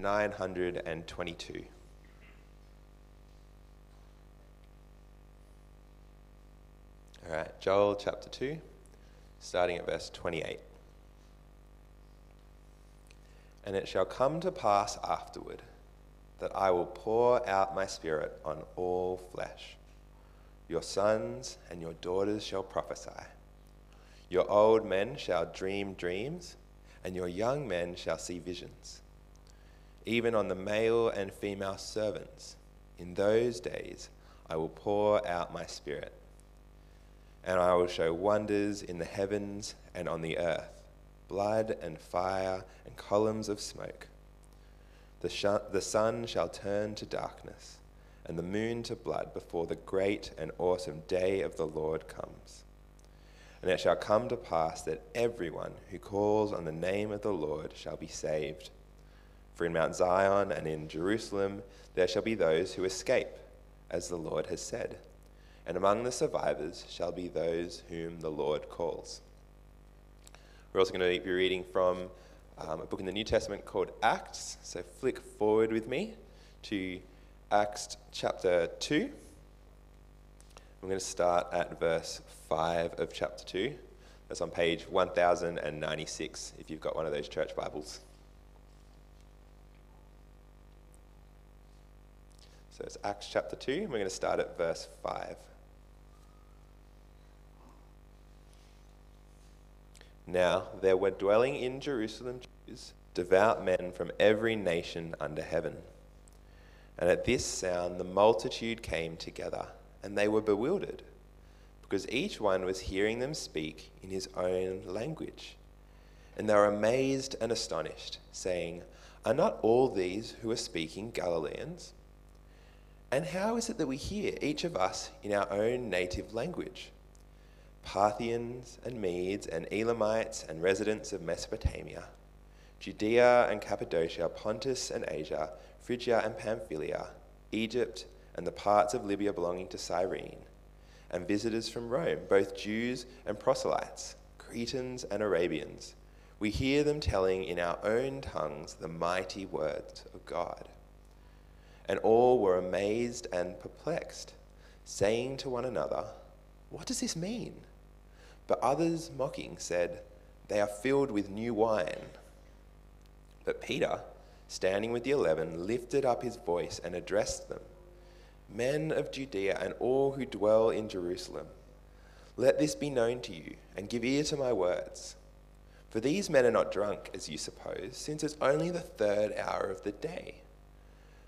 922. All right, Joel chapter 2, starting at verse 28. And it shall come to pass afterward that I will pour out my spirit on all flesh. Your sons and your daughters shall prophesy. Your old men shall dream dreams, and your young men shall see visions. Even on the male and female servants, in those days I will pour out my spirit and I will show wonders in the heavens and on the earth blood and fire and columns of smoke. The, sh- the sun shall turn to darkness, and the moon to blood before the great and awesome day of the Lord comes. And it shall come to pass that everyone who calls on the name of the Lord shall be saved. For in Mount Zion and in Jerusalem there shall be those who escape, as the Lord has said and among the survivors shall be those whom the Lord calls. We're also going to be reading from um, a book in the New Testament called Acts. So flick forward with me to Acts chapter 2. I'm going to start at verse 5 of chapter 2. That's on page 1096 if you've got one of those church Bibles. So it's Acts chapter 2, and we're going to start at verse 5. Now there were dwelling in Jerusalem Jews, devout men from every nation under heaven. And at this sound the multitude came together, and they were bewildered, because each one was hearing them speak in his own language. And they were amazed and astonished, saying, Are not all these who are speaking Galileans? And how is it that we hear, each of us, in our own native language? Parthians and Medes and Elamites and residents of Mesopotamia, Judea and Cappadocia, Pontus and Asia, Phrygia and Pamphylia, Egypt and the parts of Libya belonging to Cyrene, and visitors from Rome, both Jews and proselytes, Cretans and Arabians. We hear them telling in our own tongues the mighty words of God. And all were amazed and perplexed, saying to one another, What does this mean? But others, mocking, said, They are filled with new wine. But Peter, standing with the eleven, lifted up his voice and addressed them Men of Judea and all who dwell in Jerusalem, let this be known to you, and give ear to my words. For these men are not drunk, as you suppose, since it's only the third hour of the day.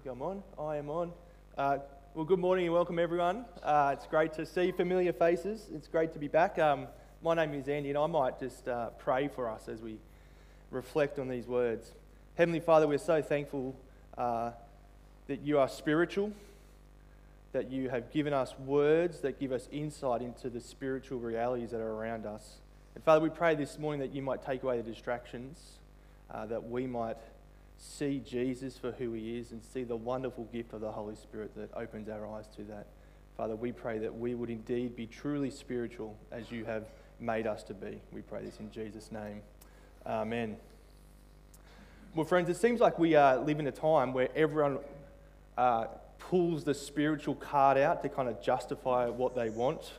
Think I'm on. I am on. Uh, well, good morning and welcome, everyone. Uh, it's great to see familiar faces. It's great to be back. Um, my name is Andy, and I might just uh, pray for us as we reflect on these words. Heavenly Father, we're so thankful uh, that you are spiritual, that you have given us words that give us insight into the spiritual realities that are around us. And Father, we pray this morning that you might take away the distractions, uh, that we might see Jesus for who he is and see the wonderful gift of the Holy Spirit that opens our eyes to that. Father, we pray that we would indeed be truly spiritual as you have made us to be. We pray this in Jesus' name. Amen. Well, friends, it seems like we uh, live in a time where everyone uh, pulls the spiritual card out to kind of justify what they want.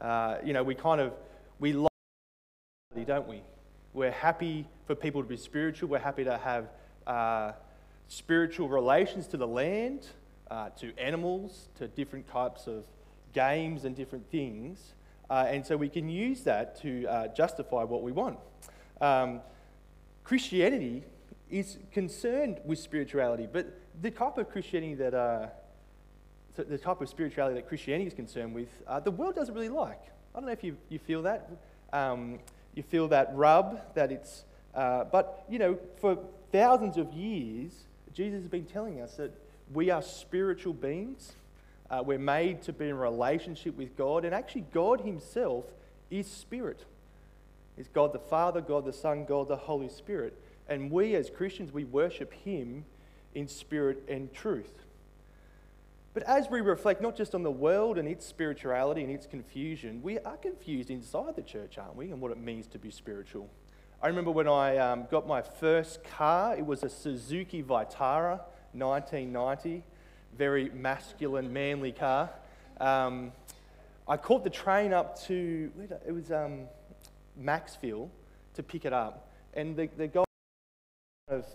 Uh, you know, we kind of, we like, don't we? We're happy for people to be spiritual. We're happy to have uh, spiritual relations to the land, uh, to animals, to different types of games and different things. Uh, and so we can use that to uh, justify what we want. Um, Christianity is concerned with spirituality, but the type of Christianity that, uh, the type of spirituality that Christianity is concerned with, uh, the world doesn't really like. I don't know if you, you feel that. Um, you feel that rub, that it's, uh, but you know, for thousands of years, Jesus has been telling us that we are spiritual beings. Uh, we're made to be in relationship with God, and actually, God Himself is spirit. Is God the Father, God the Son, God the Holy Spirit. And we as Christians, we worship Him in spirit and truth. But as we reflect not just on the world and its spirituality and its confusion, we are confused inside the church, aren't we, and what it means to be spiritual. I remember when I um, got my first car, it was a Suzuki Vitara, 1990, very masculine, manly car. Um, I caught the train up to, it was um, Macksville to pick it up. And the, the guy of,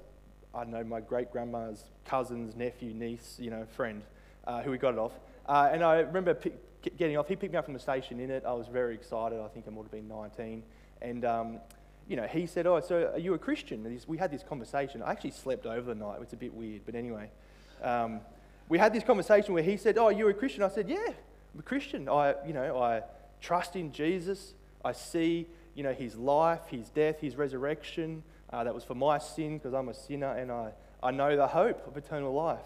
I don't know, my great grandma's cousin's nephew, niece, you know, friend, uh, who we got it off. Uh, and I remember pick, getting off. He picked me up from the station in it. I was very excited. I think I would have been 19. And um, you know, he said, Oh, so are you a Christian? And we had this conversation. I actually slept over the night. It was a bit weird, but anyway. Um, we had this conversation where he said, Oh, you're a Christian? I said, Yeah, I'm a Christian. I, you know, I trust in Jesus. I see, you know, his life, his death, his resurrection. Uh, that was for my sin because I'm a sinner and I, I know the hope of eternal life.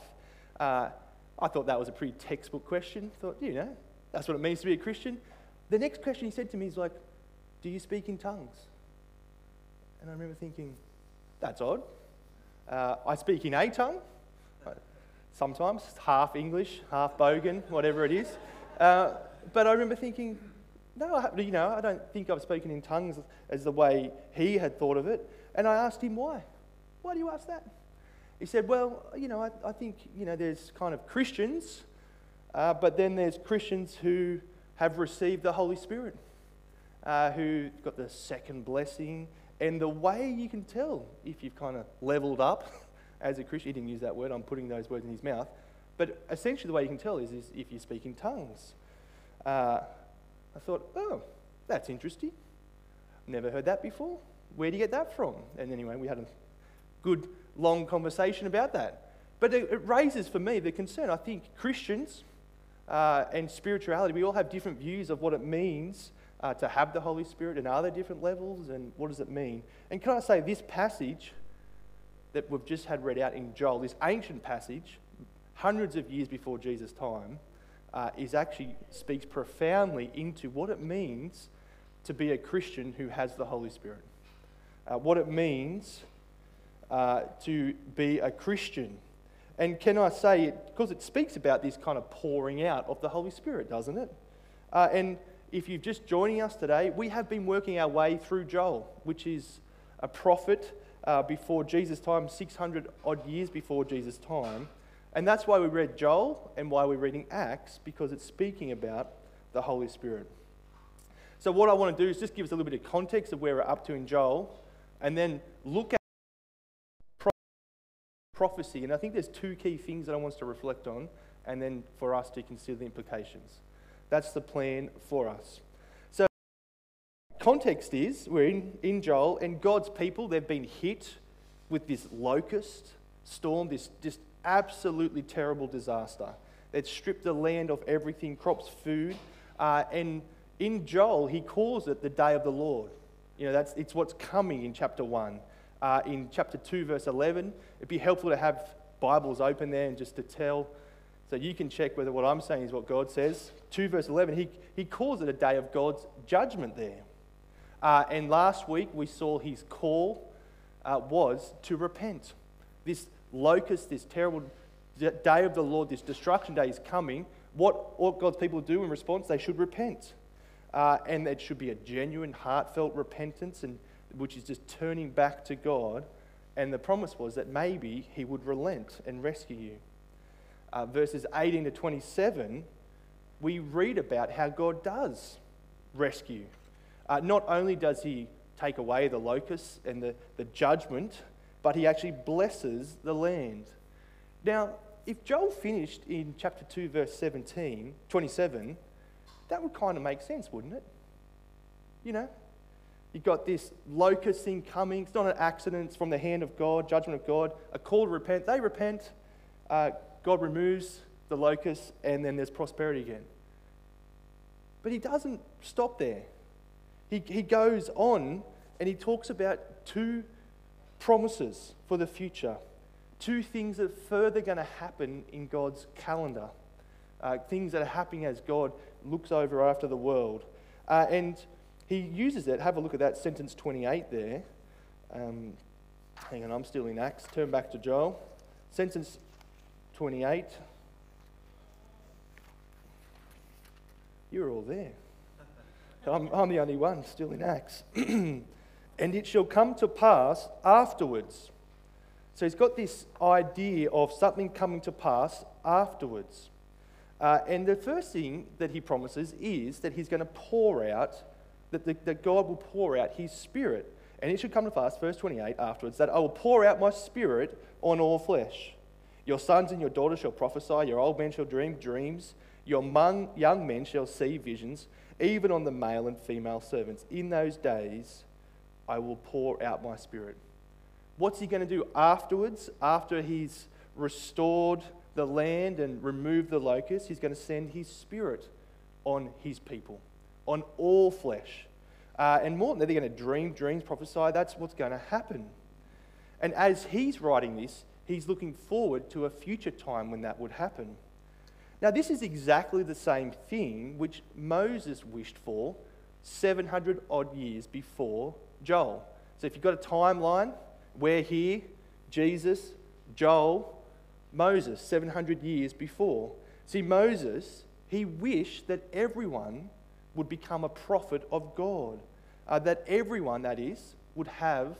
Uh, I thought that was a pretty textbook question. Thought, you know, that's what it means to be a Christian. The next question he said to me is like, Do you speak in tongues? And I remember thinking, that's odd. Uh, I speak in a tongue, sometimes half English, half Bogan, whatever it is. Uh, but I remember thinking, no, you know, I don't think I've spoken in tongues as the way he had thought of it. And I asked him why. Why do you ask that? He said, well, you know, I, I think, you know, there's kind of Christians, uh, but then there's Christians who have received the Holy Spirit, uh, who got the second blessing, and the way you can tell if you've kind of leveled up as a Christian, he didn't use that word, I'm putting those words in his mouth, but essentially the way you can tell is, is if you speak in tongues. Uh, I thought, oh, that's interesting. Never heard that before. Where do you get that from? And anyway, we had a good long conversation about that. But it, it raises for me the concern. I think Christians uh, and spirituality, we all have different views of what it means uh, to have the Holy Spirit and are there different levels and what does it mean? And can I say, this passage that we've just had read out in Joel, this ancient passage, hundreds of years before Jesus' time, uh, is actually speaks profoundly into what it means to be a Christian who has the Holy Spirit. Uh, what it means uh, to be a Christian. And can I say, it because it speaks about this kind of pouring out of the Holy Spirit, doesn't it? Uh, and if you're just joining us today, we have been working our way through Joel, which is a prophet uh, before Jesus' time, 600 odd years before Jesus' time. And that's why we read Joel and why we're reading Acts, because it's speaking about the Holy Spirit. So, what I want to do is just give us a little bit of context of where we're up to in Joel, and then look at prophecy. And I think there's two key things that I want us to reflect on, and then for us to consider the implications. That's the plan for us. So, context is we're in, in Joel, and God's people, they've been hit with this locust storm, this just absolutely terrible disaster. It's stripped the land of everything, crops, food. Uh, and in Joel, he calls it the day of the Lord. You know, that's, it's what's coming in chapter 1. Uh, in chapter 2, verse 11, it'd be helpful to have Bibles open there and just to tell So you can check whether what I'm saying is what God says. 2 verse 11, he, he calls it a day of God's judgment there. Uh, and last week we saw his call uh, was to repent. This locust, this terrible day of the Lord, this destruction day is coming. What ought God's people do in response? They should repent. Uh, and it should be a genuine, heartfelt repentance, and, which is just turning back to God. And the promise was that maybe He would relent and rescue you. Uh, verses 18 to 27, we read about how God does rescue. Uh, not only does He take away the locusts and the, the judgment, but He actually blesses the land. Now, if Joel finished in chapter 2, verse 17, 27, that would kind of make sense, wouldn't it? You know, you've got this locust thing coming. It's not an accident, it's from the hand of God, judgment of God, a call to repent. They repent, uh, God removes the locust, and then there's prosperity again. But he doesn't stop there. He, he goes on and he talks about two promises for the future, two things that are further going to happen in God's calendar, uh, things that are happening as God looks over after the world. Uh, and he uses it. Have a look at that sentence 28 there. Um, hang on, I'm still in Acts. Turn back to Joel. Sentence 28. You're all there. I'm, I'm the only one still in Acts. and it shall come to pass afterwards. So he's got this idea of something coming to pass afterwards. Uh, and the first thing that he promises is that he's going to pour out, that, the, that God will pour out his spirit. And it should come to pass, verse 28 afterwards, that I will pour out my spirit on all flesh. Your sons and your daughters shall prophesy, your old men shall dream dreams, your young men shall see visions, even on the male and female servants. In those days, I will pour out my spirit. What's he going to do afterwards, after he's restored the land and remove the locusts, he's going to send his spirit on his people, on all flesh. Uh, and more than that, they're going to dream dreams, prophesy. That's what's going to happen. And as he's writing this, he's looking forward to a future time when that would happen. Now, this is exactly the same thing which Moses wished for 700 odd years before Joel. So, if you've got a timeline, we're here, Jesus, Joel, Moses 700 years before. See, Moses, he wished that everyone would become a prophet of God, uh, that everyone, that is, would have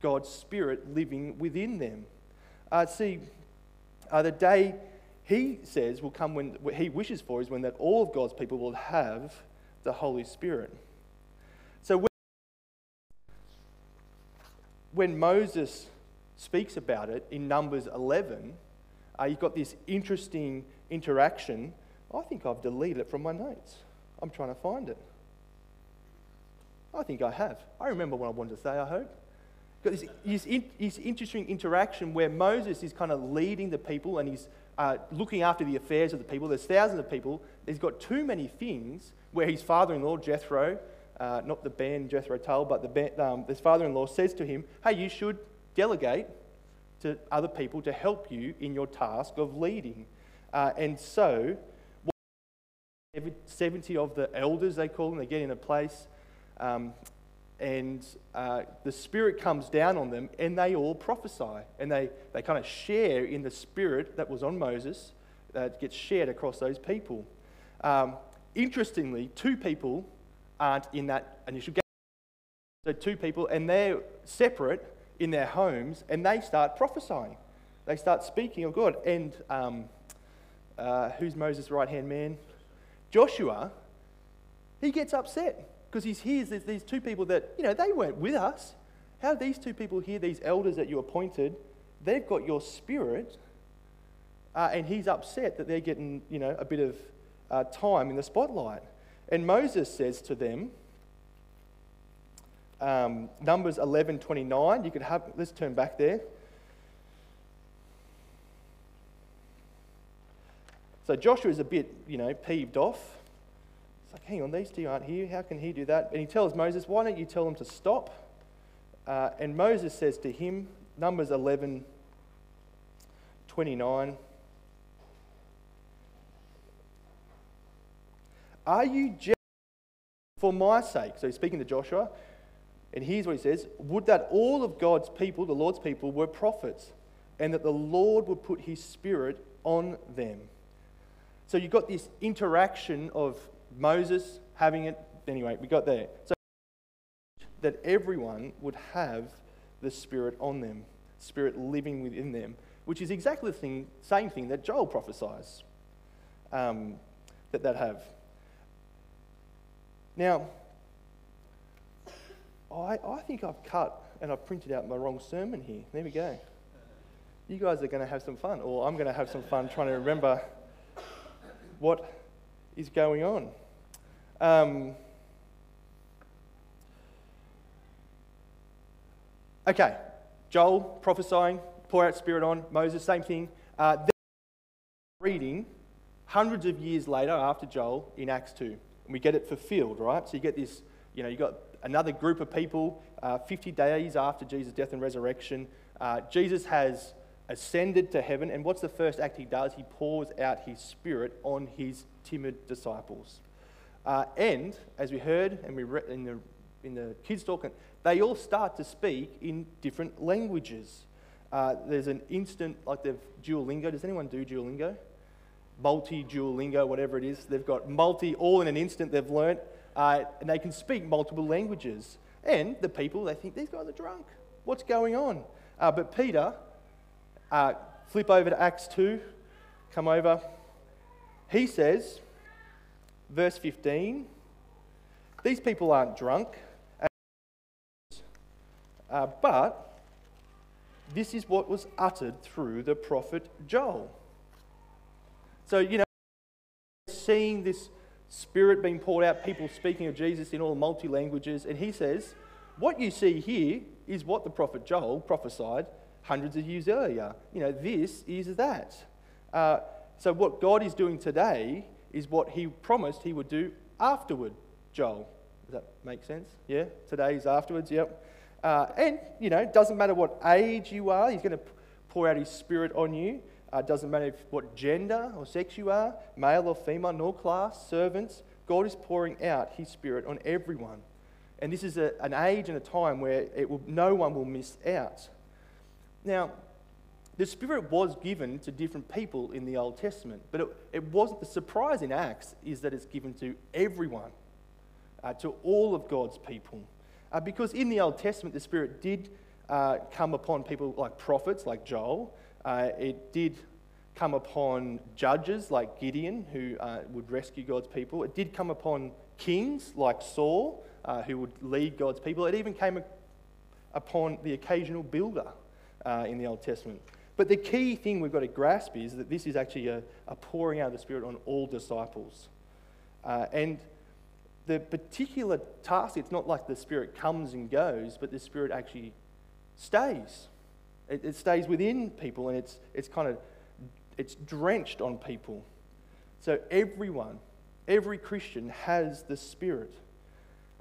God's Spirit living within them. Uh, see, uh, the day he says will come when what he wishes for is when that all of God's people will have the Holy Spirit. So when, when Moses speaks about it in Numbers 11, uh, you've got this interesting interaction. I think I've deleted it from my notes. I'm trying to find it. I think I have. I remember what I wanted to say, I hope. Got this, this, this interesting interaction where Moses is kind of leading the people and he's uh, looking after the affairs of the people. There's thousands of people. He's got too many things where his father in law, Jethro, uh, not the band Jethro Tull, but the band, um, his father in law says to him, Hey, you should delegate to other people to help you in your task of leading. Uh, and so, 70 of the elders, they call them, they get in a place, um, and uh, the Spirit comes down on them, and they all prophesy. And they, they kind of share in the Spirit that was on Moses, that gets shared across those people. Um, interestingly, two people aren't in that initial gathering. So, two people, and they're separate in their homes and they start prophesying. They start speaking of God. And um, uh, who's Moses' right hand man? Joshua, he gets upset because he hears there's these two people that, you know, they weren't with us. How do these two people here, these elders that you appointed, they've got your spirit, uh, and he's upset that they're getting, you know, a bit of uh, time in the spotlight. And Moses says to them, um, Numbers 11 29. You could have, let's turn back there. So Joshua is a bit, you know, peeved off. It's like, hang on, these two aren't here. How can he do that? And he tells Moses, why don't you tell them to stop? Uh, and Moses says to him, Numbers 11, 29. Are you jealous for my sake? So he's speaking to Joshua. And here's what he says Would that all of God's people, the Lord's people, were prophets, and that the Lord would put his spirit on them. So you've got this interaction of Moses having it. Anyway, we got there. So that everyone would have the Spirit on them, Spirit living within them, which is exactly the thing, same thing that Joel prophesies um, that they'd have. Now, I, I think I've cut and I've printed out my wrong sermon here. There we go. You guys are going to have some fun, or I'm going to have some fun trying to remember what is going on. Um, okay, Joel prophesying, pour out spirit on Moses, same thing. Uh, reading hundreds of years later after Joel in Acts 2. And we get it fulfilled, right? So you get this, you know, you got another group of people uh, 50 days after Jesus' death and resurrection. Uh, Jesus has ascended to heaven, and what's the first act he does? He pours out his spirit on his timid disciples. Uh, and as we heard and we read in the, in the kids' talk, they all start to speak in different languages. Uh, there's an instant, like they've Duolingo. Does anyone do Duolingo? Multi Duolingo, whatever it is. They've got multi, all in an instant they've learnt, uh, and they can speak multiple languages. And the people, they think these guys are drunk. What's going on? Uh, but Peter, uh, flip over to Acts 2, come over. He says, verse 15, these people aren't drunk, uh, but this is what was uttered through the prophet Joel. So, you know, seeing this spirit being poured out, people speaking of Jesus in all the multi languages, and he says, What you see here is what the prophet Joel prophesied hundreds of years earlier. You know, this is that. Uh, so, what God is doing today is what He promised He would do afterward, Joel. Does that make sense? Yeah? Today is afterwards, yep. Uh, and, you know, it doesn't matter what age you are, He's going to pour out His Spirit on you. Uh, doesn't matter if, what gender or sex you are, male or female, nor class, servants. God is pouring out His Spirit on everyone. And this is a, an age and a time where it will, no one will miss out. Now, the Spirit was given to different people in the Old Testament, but it, it wasn't the surprise in Acts is that it's given to everyone, uh, to all of God's people. Uh, because in the Old Testament, the Spirit did uh, come upon people like prophets, like Joel. Uh, it did come upon judges like Gideon, who uh, would rescue God's people. It did come upon kings like Saul, uh, who would lead God's people. It even came upon the occasional builder in the Old Testament. But the key thing we've got to grasp is that this is actually a, a pouring out of the Spirit on all disciples. Uh, and the particular task, it's not like the Spirit comes and goes, but the Spirit actually stays. It, it stays within people and it's, it's kind of it's drenched on people. So everyone, every Christian has the Spirit.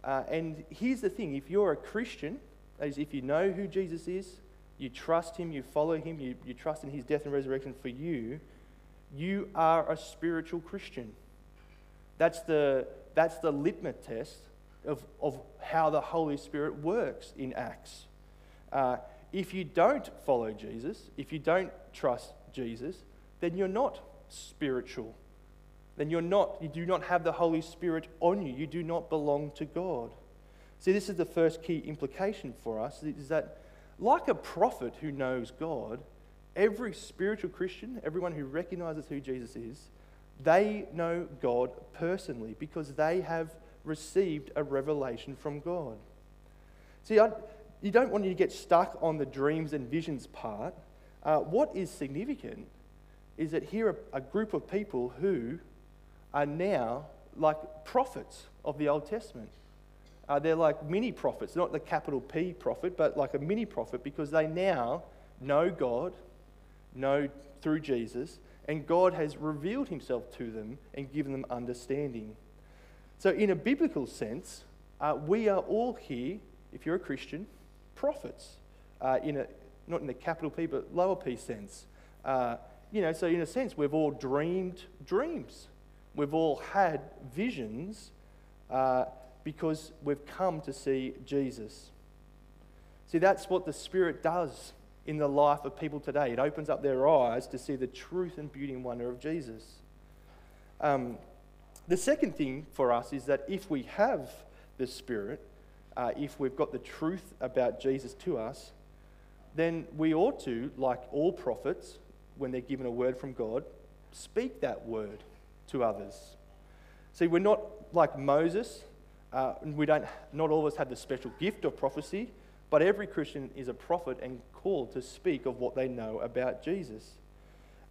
Uh, and here's the thing if you're a Christian, that is, if you know who Jesus is, you trust him, you follow him, you, you trust in his death and resurrection for you, you are a spiritual Christian. That's the, that's the litmus test of, of how the Holy Spirit works in Acts. Uh, if you don't follow Jesus, if you don't trust Jesus, then you're not spiritual. Then you're not, you do not have the Holy Spirit on you. You do not belong to God. See, this is the first key implication for us is that like a prophet who knows God, every spiritual Christian, everyone who recognizes who Jesus is, they know God personally because they have received a revelation from God. See, I, you don't want you to get stuck on the dreams and visions part. Uh, what is significant is that here are a group of people who are now like prophets of the Old Testament. Uh, they're like mini prophets, not the capital P prophet, but like a mini prophet because they now know God, know through Jesus, and God has revealed himself to them and given them understanding. So, in a biblical sense, uh, we are all here, if you're a Christian, prophets. Uh, in a, not in the capital P, but lower P sense. Uh, you know, so in a sense, we've all dreamed dreams. We've all had visions uh, because we've come to see Jesus. See, that's what the Spirit does in the life of people today. It opens up their eyes to see the truth and beauty and wonder of Jesus. Um, the second thing for us is that if we have the Spirit, uh, if we've got the truth about Jesus to us, then we ought to, like all prophets, when they're given a word from God, speak that word to others. See, we're not like Moses. Uh, we don't, not all of us have the special gift of prophecy, but every Christian is a prophet and called to speak of what they know about Jesus.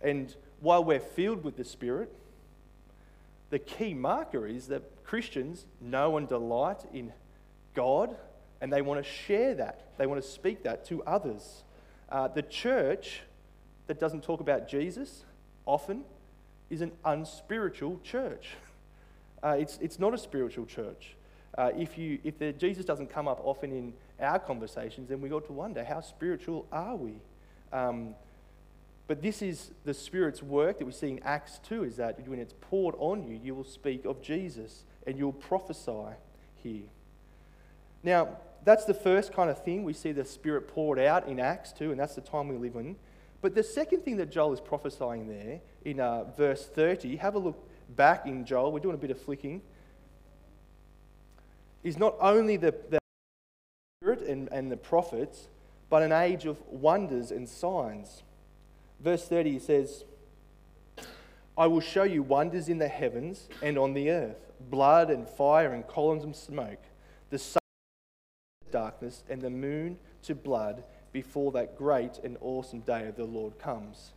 And while we're filled with the Spirit, the key marker is that Christians know and delight in God and they want to share that. They want to speak that to others. Uh, the church that doesn't talk about Jesus often is an unspiritual church. Uh, it's, it's not a spiritual church. Uh, if you, if the, Jesus doesn't come up often in our conversations, then we got to wonder how spiritual are we? Um, but this is the Spirit's work that we see in Acts 2 is that when it's poured on you, you will speak of Jesus and you'll prophesy here. Now, that's the first kind of thing we see the Spirit poured out in Acts 2, and that's the time we live in. But the second thing that Joel is prophesying there in uh, verse 30, have a look back in Joel, we're doing a bit of flicking, is not only the, the Spirit and, and the prophets, but an age of wonders and signs. Verse 30 he says, I will show you wonders in the heavens and on the earth blood and fire and columns of smoke, the sun darkness and the moon to blood before that great and awesome day of the Lord comes.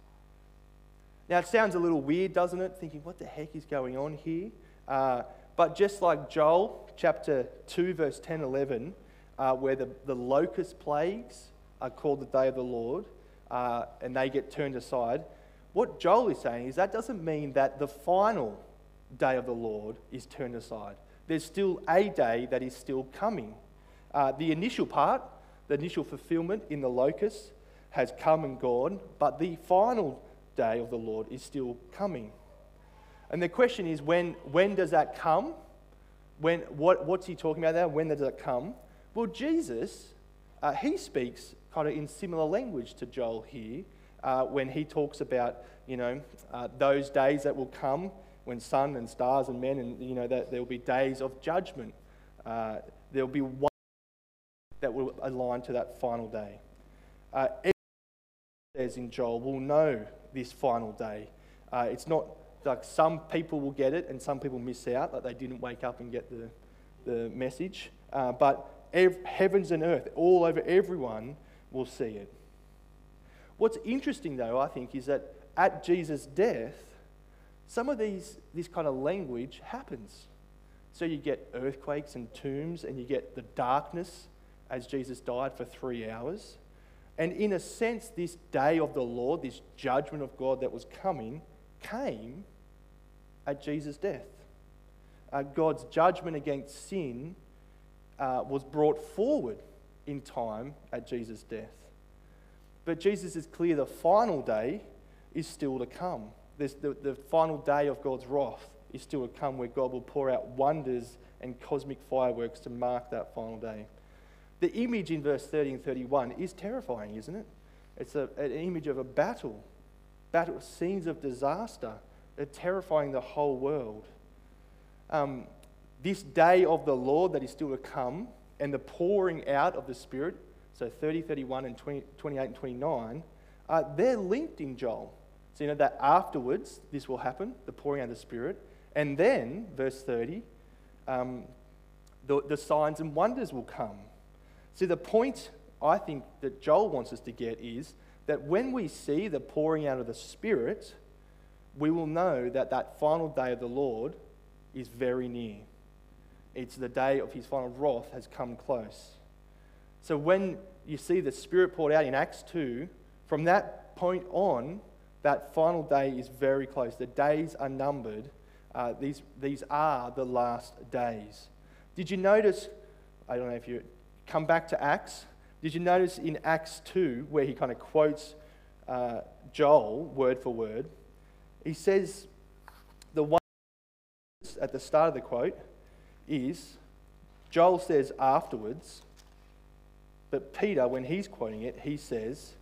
Now, it sounds a little weird, doesn't it? Thinking, what the heck is going on here? Uh, but just like Joel chapter 2, verse 10 11, uh, where the, the locust plagues are called the day of the Lord, uh, and they get turned aside. What Joel is saying is that doesn't mean that the final day of the Lord is turned aside. There's still a day that is still coming. Uh, the initial part, the initial fulfillment in the locust, has come and gone, but the final day of the Lord is still coming. And the question is when, when does that come? When, what, what's he talking about there? When does it come? Well, Jesus, uh, he speaks kind of in similar language to Joel here uh, when he talks about, you know, uh, those days that will come when sun and stars and men, and, you know, that there will be days of judgment. Uh, there will be one that will align to that final day. Uh, says in Joel, will know this final day. Uh, it's not like some people will get it and some people miss out, like they didn't wake up and get the, the message. Uh, but ev- heavens and earth, all over everyone, will see it. What's interesting, though, I think, is that at Jesus' death, some of these, this kind of language happens. So you get earthquakes and tombs, and you get the darkness as Jesus died for three hours. And in a sense, this day of the Lord, this judgment of God that was coming, came at Jesus' death. Uh, God's judgment against sin uh, was brought forward in time at Jesus' death. But Jesus is clear the final day is still to come. The, the final day of God's wrath is still to come, where God will pour out wonders and cosmic fireworks to mark that final day. The image in verse 30 and 31 is terrifying, isn't it? It's a, an image of a battle, battle scenes of disaster, terrifying the whole world. Um, this day of the Lord that is still to come and the pouring out of the Spirit, so 30, 31, and 20, 28 and 29, uh, they're linked in Joel. So you know that afterwards this will happen, the pouring out of the Spirit. And then, verse 30, um, the, the signs and wonders will come. See, the point I think that Joel wants us to get is that when we see the pouring out of the Spirit, we will know that that final day of the Lord is very near. It's the day of his final wrath has come close. So when you see the Spirit poured out in Acts 2, from that point on, that final day is very close. The days are numbered. Uh, these, these are the last days. Did you notice? I don't know if you come back to Acts. Did you notice in Acts 2, where he kind of quotes uh, Joel word for word? He says, The one at the start of the quote is Joel says afterwards, but Peter, when he's quoting it, he says,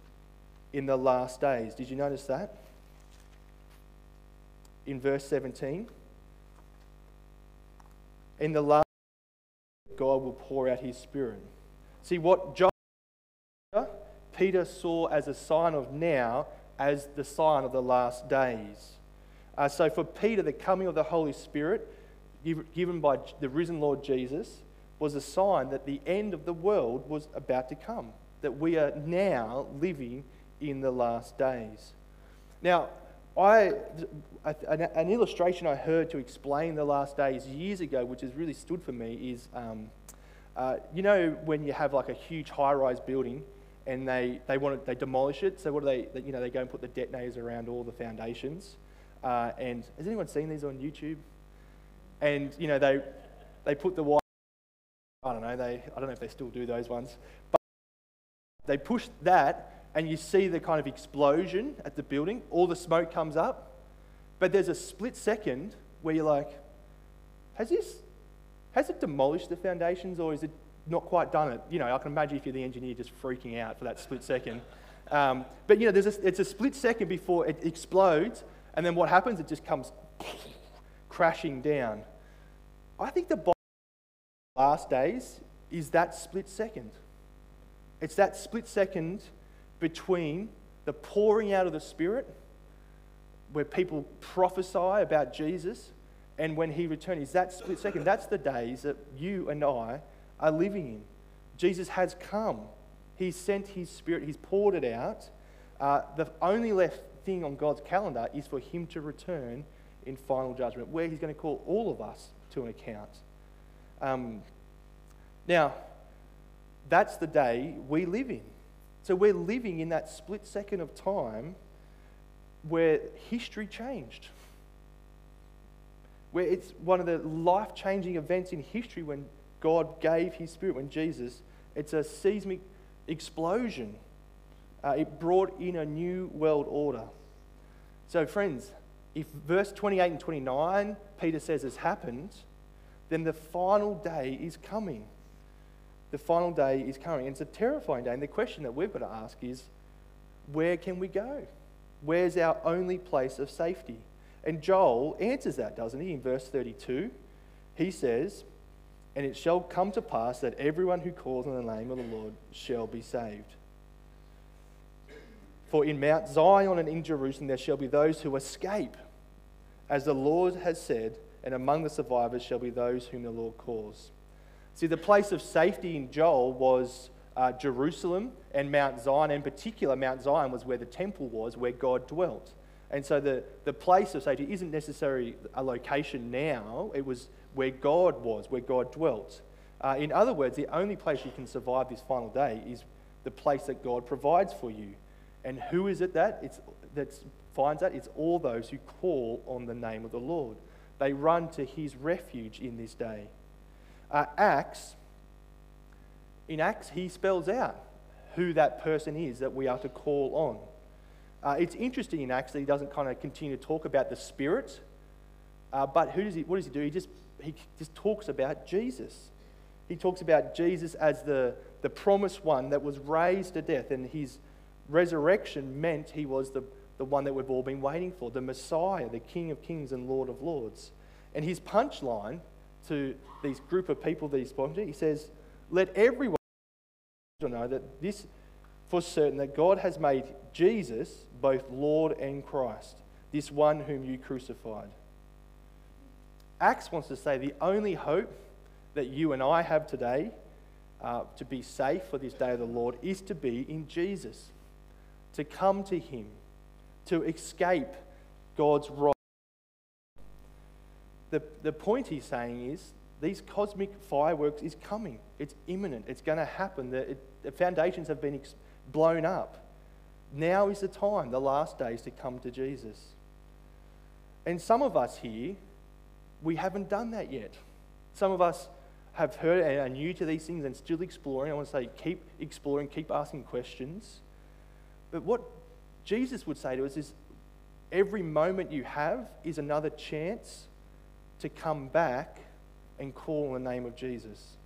in the last days. Did you notice that? In verse 17. In the last God will pour out his spirit. See what John Peter saw as a sign of now as the sign of the last days. Uh, so for Peter, the coming of the Holy Spirit, given by the risen Lord Jesus, was a sign that the end of the world was about to come, that we are now living in the last days. Now, I, an, illustration I heard to explain the last days years ago, which has really stood for me, is um, uh, you know when you have like a huge high-rise building and they, they want to, they demolish it. So what do they, you know, they go and put the detonators around all the foundations. Uh, and has anyone seen these on YouTube? And you know they, they put the wire. I don't know. They, I don't know if they still do those ones, but they push that and you see the kind of explosion at the building, all the smoke comes up, but there's a split second where you're like, has this, has it demolished the foundations or is it not quite done it? You know, I can imagine if you're the engineer just freaking out for that split second. Um, but you know, there's a, it's a split second before it explodes, and then what happens? It just comes crashing down. I think the last days is that split second. It's that split second between the pouring out of the Spirit, where people prophesy about Jesus, and when he returns. Is that split second? That's the days that you and I are living in. Jesus has come. He's sent his Spirit, he's poured it out. Uh, the only left thing on God's calendar is for him to return in final judgment, where he's going to call all of us to an account. Um, now, that's the day we live in. So we're living in that split second of time where history changed. Where it's one of the life changing events in history when God gave his spirit, when Jesus, it's a seismic explosion. Uh, it brought in a new world order. So, friends, if verse 28 and 29, Peter says, has happened, then the final day is coming the final day is coming. And it's a terrifying day. And the question that we've got to ask is where can we go? Where's our only place of safety? And Joel answers that, doesn't he? In verse 32, he says, And it shall come to pass that everyone who calls on the name of the Lord shall be saved. For in Mount Zion and in Jerusalem there shall be those who escape, as the Lord has said, and among the survivors shall be those whom the Lord calls. See, the place of safety in Joel was uh, Jerusalem and Mount Zion. In particular, Mount Zion was where the temple was, where God dwelt. And so the, the place of safety isn't necessarily a location now, it was where God was, where God dwelt. Uh, in other words, the only place you can survive this final day is the place that God provides for you. And who is it that it's, that finds that? It's all those who call on the name of the Lord. They run to his refuge in this day uh, Acts, in Acts, he spells out who that person is that we are to call on. Uh, it's interesting in Acts that he doesn't kind of continue to talk about the Spirit, uh, but who does he, what does he do? He just, he just talks about Jesus. He talks about Jesus as the, the promised one that was raised to death, and his resurrection meant he was the, the one that we've all been waiting for, the Messiah, the King of kings and Lord of lords. And his punchline to these group of people that he's spoken to. He says, Let everyone know that this for certain that God has made Jesus both Lord and Christ, this one whom you crucified. Acts wants to say the only hope that you and I have today uh, to be safe for this day of the Lord is to be in Jesus, to come to Him, to escape God's wrath the, the point he's saying is these cosmic fireworks is coming. It's imminent. It's going to happen. The, it, the foundations have been ex- blown up. Now is the time, the last days, to come to Jesus. And some of us here, we haven't done that yet. Some of us have heard and are new to these things and still exploring. I want to say, keep exploring, keep asking questions. But what Jesus would say to us is every moment you have is another chance to come back and call on the name of Jesus.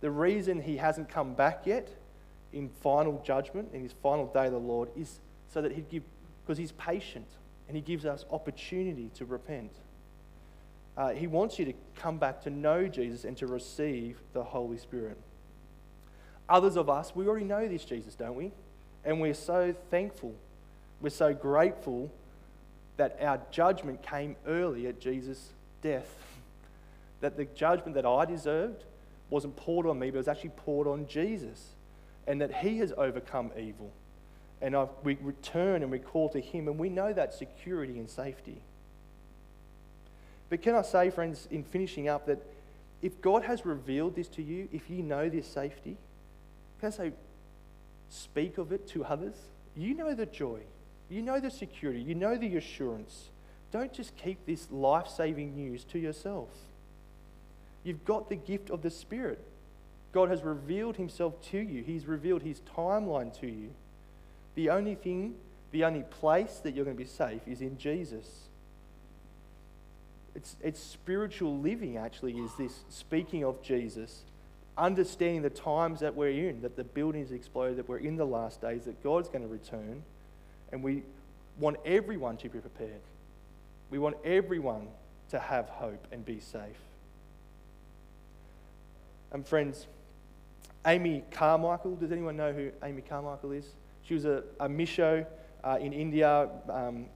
The reason he hasn't come back yet in final judgment, in his final day of the Lord, is so that he'd give, because he's patient and he gives us opportunity to repent. Uh, he wants you to come back to know Jesus and to receive the Holy Spirit. Others of us, we already know this Jesus, don't we? And we're so thankful. We're so grateful that our judgment came early at Jesus' death. That the judgment that I deserved wasn't poured on me, but it was actually poured on Jesus. And that he has overcome evil. And I've, we return and we call to him, and we know that security and safety. But can I say, friends, in finishing up, that if God has revealed this to you, if you know this safety, can I say, speak of it to others? You know the joy, you know the security, you know the assurance. Don't just keep this life saving news to yourself. You've got the gift of the Spirit. God has revealed Himself to you, He's revealed His timeline to you. The only thing, the only place that you're going to be safe is in Jesus. It's, it's spiritual living, actually, is this speaking of Jesus, understanding the times that we're in, that the building's is exploded, that we're in the last days, that God's going to return, and we want everyone to be prepared. We want everyone to have hope and be safe. And friends, Amy Carmichael, does anyone know who Amy Carmichael is? She was a, a misho uh, in India, um,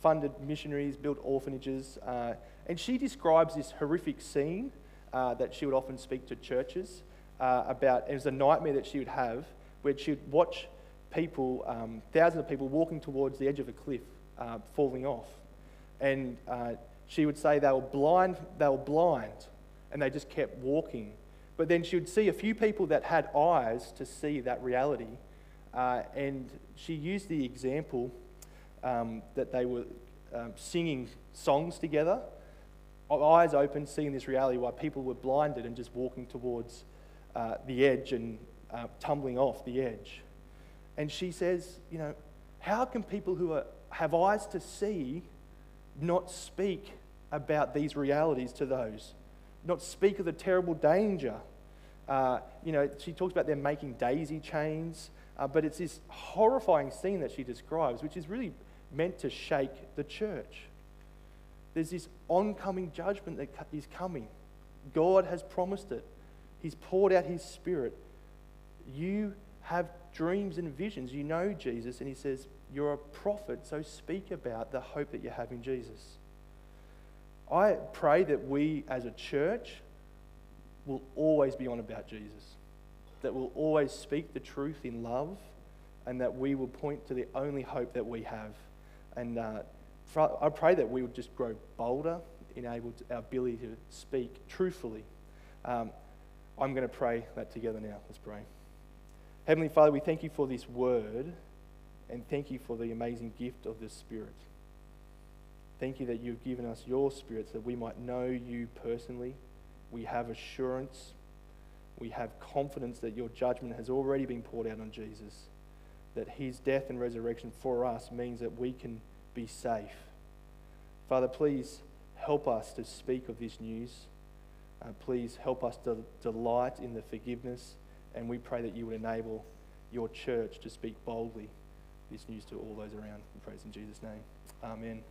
funded missionaries, built orphanages, uh, and she describes this horrific scene uh, that she would often speak to churches uh, about. It was a nightmare that she would have where she would watch people, um, thousands of people, walking towards the edge of a cliff, uh, falling off. And uh, she would say they were blind, they were blind, and they just kept walking. But then she would see a few people that had eyes to see that reality. Uh, and she used the example um, that they were um, singing songs together, eyes open, seeing this reality while people were blinded and just walking towards uh, the edge and uh, tumbling off the edge. And she says, you know, how can people who are, have eyes to see not speak about these realities to those? Not speak of the terrible danger. Uh, you know, she talks about them making daisy chains, uh, but it's this horrifying scene that she describes, which is really meant to shake the church. There's this oncoming judgment that is coming. God has promised it. He's poured out His Spirit. You have dreams and visions. You know Jesus, and He says, You're a prophet, so speak about the hope that you have in Jesus. I pray that we as a church will always be on about Jesus, that we'll always speak the truth in love, and that we will point to the only hope that we have. And uh, I pray that we would just grow bolder in able to, our ability to speak truthfully. Um, I'm going to pray that together now. Let's pray. Heavenly Father, we thank you for this word and thank you for the amazing gift of the Spirit. Thank you that you've given us your Spirit so that we might know you personally. We have assurance. We have confidence that your judgment has already been poured out on Jesus, that his death and resurrection for us means that we can be safe. Father, please help us to speak of this news. Uh, please help us to delight in the forgiveness, and we pray that you would enable your church to speak boldly this news to all those around. We praise in Jesus' name. Amen.